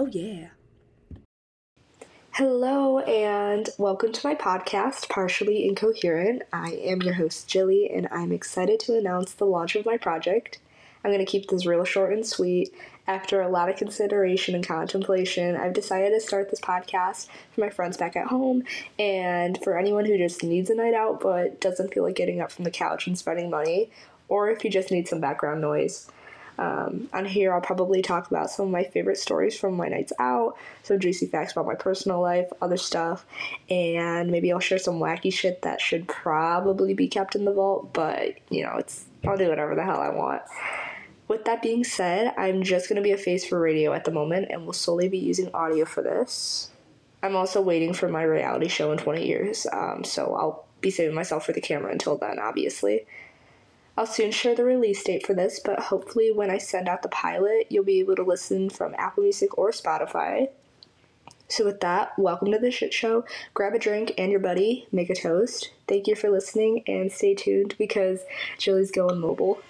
Oh, yeah. Hello, and welcome to my podcast, Partially Incoherent. I am your host, Jilly, and I'm excited to announce the launch of my project. I'm going to keep this real short and sweet. After a lot of consideration and contemplation, I've decided to start this podcast for my friends back at home and for anyone who just needs a night out but doesn't feel like getting up from the couch and spending money, or if you just need some background noise. Um, on here, I'll probably talk about some of my favorite stories from my nights out, some juicy facts about my personal life, other stuff, and maybe I'll share some wacky shit that should probably be kept in the vault, but you know, it's I'll do whatever the hell I want. With that being said, I'm just to be a face for radio at the moment and will solely be using audio for this. I'm also waiting for my reality show in 20 years, um, so I'll be saving myself for the camera until then, obviously. I'll soon share the release date for this, but hopefully, when I send out the pilot, you'll be able to listen from Apple Music or Spotify. So, with that, welcome to the shit show. Grab a drink and your buddy, make a toast. Thank you for listening and stay tuned because Jilly's going mobile.